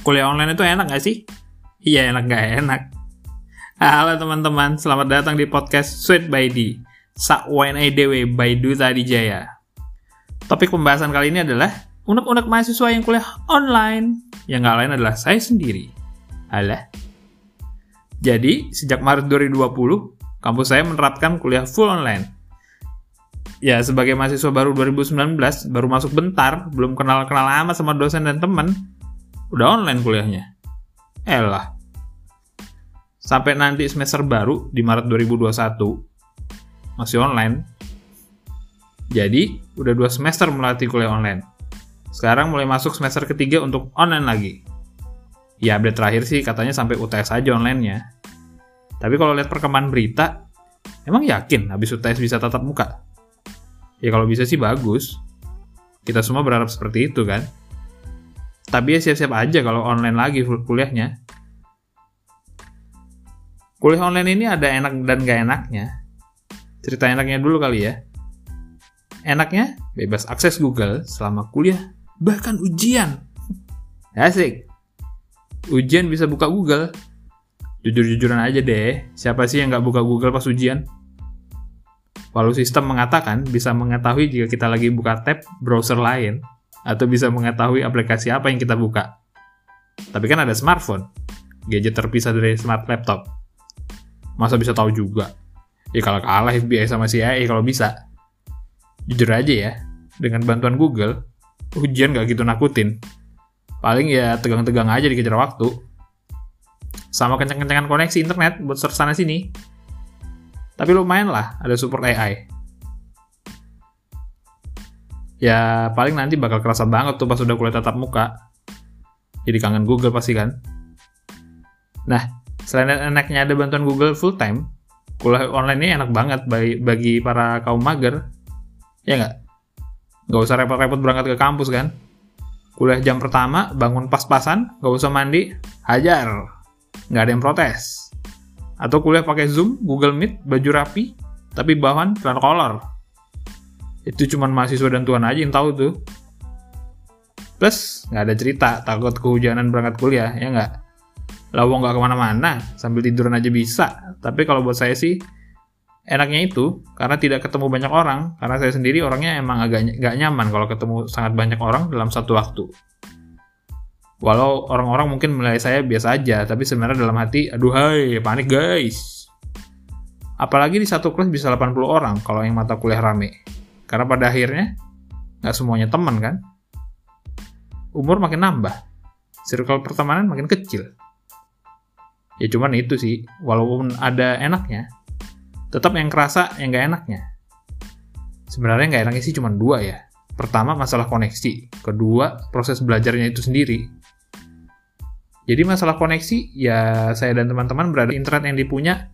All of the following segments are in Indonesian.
kuliah online itu enak gak sih? Iya enak gak enak. Halo teman-teman, selamat datang di podcast Sweet by D. Sakwain EDW by Duta Dijaya. Topik pembahasan kali ini adalah unek-unek mahasiswa yang kuliah online. Yang gak lain adalah saya sendiri. Alah. Jadi, sejak Maret 2020, kampus saya menerapkan kuliah full online. Ya, sebagai mahasiswa baru 2019, baru masuk bentar, belum kenal-kenal lama sama dosen dan teman, udah online kuliahnya. Elah. Sampai nanti semester baru di Maret 2021 masih online. Jadi, udah dua semester melatih kuliah online. Sekarang mulai masuk semester ketiga untuk online lagi. Ya, update terakhir sih katanya sampai UTS aja online-nya. Tapi kalau lihat perkembangan berita, emang yakin habis UTS bisa tatap muka? Ya kalau bisa sih bagus. Kita semua berharap seperti itu kan. Tapi ya siap-siap aja kalau online lagi kuliahnya. Kuliah online ini ada enak dan gak enaknya. Cerita enaknya dulu kali ya. Enaknya, bebas akses Google selama kuliah, bahkan ujian. Asik. Ujian bisa buka Google. Jujur-jujuran aja deh, siapa sih yang gak buka Google pas ujian? Walau sistem mengatakan bisa mengetahui jika kita lagi buka tab browser lain, atau bisa mengetahui aplikasi apa yang kita buka. Tapi kan ada smartphone, gadget terpisah dari smart laptop. Masa bisa tahu juga? Ya kalau kalah FBI sama CIA kalau bisa. Jujur aja ya, dengan bantuan Google, ujian gak gitu nakutin. Paling ya tegang-tegang aja dikejar waktu. Sama kencang-kencangan koneksi internet buat search sana sini. Tapi lumayan lah ada support AI ya paling nanti bakal kerasa banget tuh pas udah kuliah tatap muka. Jadi kangen Google pasti kan. Nah, selain enaknya ada bantuan Google full time, kuliah online ini enak banget bagi, para kaum mager. Ya nggak? Nggak usah repot-repot berangkat ke kampus kan? Kuliah jam pertama, bangun pas-pasan, nggak usah mandi, hajar. Nggak ada yang protes. Atau kuliah pakai Zoom, Google Meet, baju rapi, tapi bahan celana kolor itu cuma mahasiswa dan Tuhan aja yang tahu tuh. Plus nggak ada cerita takut kehujanan berangkat kuliah ya nggak? Lawang nggak ke mana-mana sambil tiduran aja bisa. Tapi kalau buat saya sih enaknya itu karena tidak ketemu banyak orang. Karena saya sendiri orangnya emang agak nggak nyaman kalau ketemu sangat banyak orang dalam satu waktu. Walau orang-orang mungkin menilai saya biasa aja tapi sebenarnya dalam hati aduh hai panik guys. Apalagi di satu kelas bisa 80 orang kalau yang mata kuliah rame karena pada akhirnya, nggak semuanya teman kan? Umur makin nambah, circle pertemanan makin kecil. Ya cuman itu sih, walaupun ada enaknya, tetap yang kerasa yang nggak enaknya. Sebenarnya nggak enaknya sih cuma dua ya. Pertama masalah koneksi, kedua proses belajarnya itu sendiri. Jadi masalah koneksi, ya saya dan teman-teman berada internet yang dipunya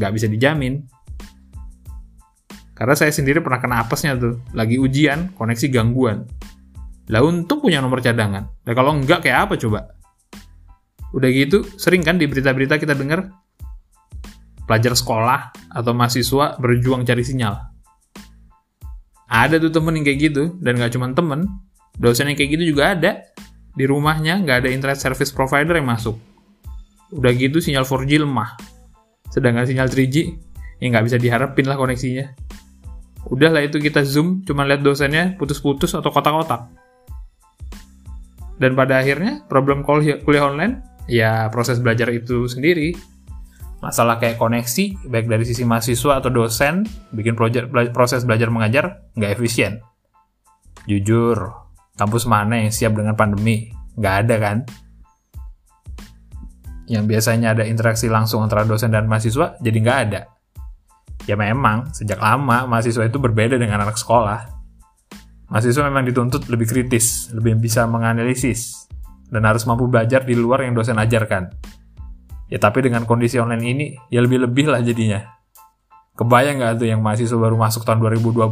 nggak bisa dijamin. Karena saya sendiri pernah kena apesnya tuh. Lagi ujian, koneksi gangguan. Lah untung punya nomor cadangan. Nah kalau enggak kayak apa coba? Udah gitu, sering kan di berita-berita kita dengar pelajar sekolah atau mahasiswa berjuang cari sinyal. Ada tuh temen yang kayak gitu, dan gak cuma temen, dosen yang kayak gitu juga ada. Di rumahnya nggak ada internet service provider yang masuk. Udah gitu sinyal 4G lemah. Sedangkan sinyal 3G, ya nggak bisa diharapin lah koneksinya udahlah itu kita zoom cuma lihat dosennya putus-putus atau kotak-kotak. Dan pada akhirnya problem kuliah, online ya proses belajar itu sendiri. Masalah kayak koneksi baik dari sisi mahasiswa atau dosen bikin proses belajar mengajar nggak efisien. Jujur kampus mana yang siap dengan pandemi? Nggak ada kan? Yang biasanya ada interaksi langsung antara dosen dan mahasiswa jadi nggak ada Ya memang, sejak lama mahasiswa itu berbeda dengan anak sekolah. Mahasiswa memang dituntut lebih kritis, lebih bisa menganalisis, dan harus mampu belajar di luar yang dosen ajarkan. Ya tapi dengan kondisi online ini, ya lebih-lebih lah jadinya. Kebayang nggak tuh yang mahasiswa baru masuk tahun 2020?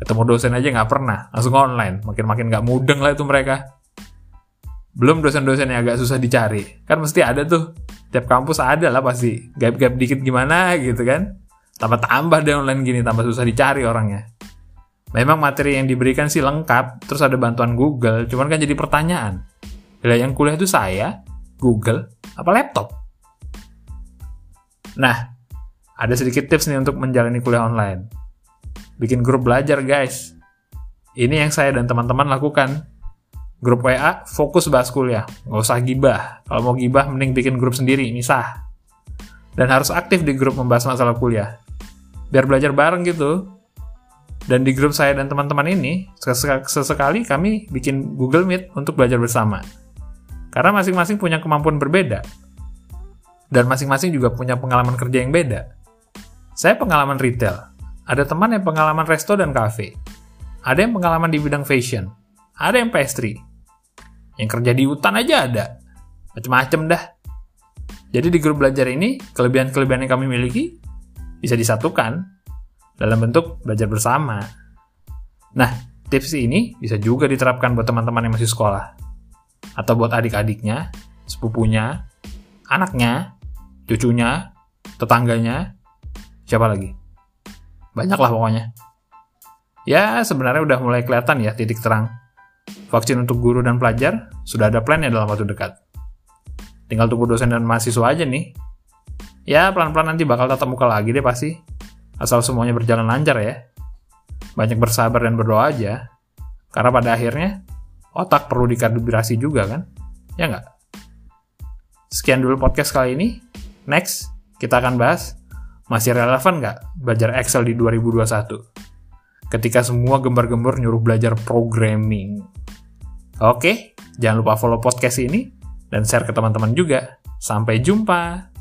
Ketemu dosen aja nggak pernah, langsung online. Makin-makin nggak mudeng lah itu mereka. Belum dosen-dosen yang agak susah dicari. Kan mesti ada tuh. Tiap kampus ada lah pasti. Gap-gap dikit gimana gitu kan tambah-tambah deh online gini tambah susah dicari orangnya memang materi yang diberikan sih lengkap terus ada bantuan Google cuman kan jadi pertanyaan Bila yang kuliah itu saya, Google, apa laptop? Nah, ada sedikit tips nih untuk menjalani kuliah online. Bikin grup belajar, guys. Ini yang saya dan teman-teman lakukan. Grup WA, fokus bahas kuliah. Nggak usah gibah. Kalau mau gibah, mending bikin grup sendiri, misah. Dan harus aktif di grup membahas masalah kuliah. Biar belajar bareng gitu. Dan di grup saya dan teman-teman ini, sesekali kami bikin Google Meet untuk belajar bersama. Karena masing-masing punya kemampuan berbeda. Dan masing-masing juga punya pengalaman kerja yang beda. Saya pengalaman retail. Ada teman yang pengalaman resto dan cafe. Ada yang pengalaman di bidang fashion. Ada yang pastry. Yang kerja di hutan aja ada. Macem-macem dah. Jadi di grup belajar ini, kelebihan-kelebihan yang kami miliki bisa disatukan dalam bentuk belajar bersama. Nah, tips ini bisa juga diterapkan buat teman-teman yang masih sekolah. Atau buat adik-adiknya, sepupunya, anaknya, cucunya, tetangganya, siapa lagi? Banyak lah pokoknya. Ya, sebenarnya udah mulai kelihatan ya titik terang. Vaksin untuk guru dan pelajar sudah ada plannya dalam waktu dekat. Tinggal tunggu dosen dan mahasiswa aja nih. Ya, pelan-pelan nanti bakal tatap muka lagi deh pasti Asal semuanya berjalan lancar ya. Banyak bersabar dan berdoa aja. Karena pada akhirnya, otak perlu dikalibrasi juga kan? Ya nggak? Sekian dulu podcast kali ini. Next, kita akan bahas masih relevan nggak belajar Excel di 2021? Ketika semua gembar-gembur nyuruh belajar programming. Oke, jangan lupa follow podcast ini dan share ke teman-teman juga. Sampai jumpa.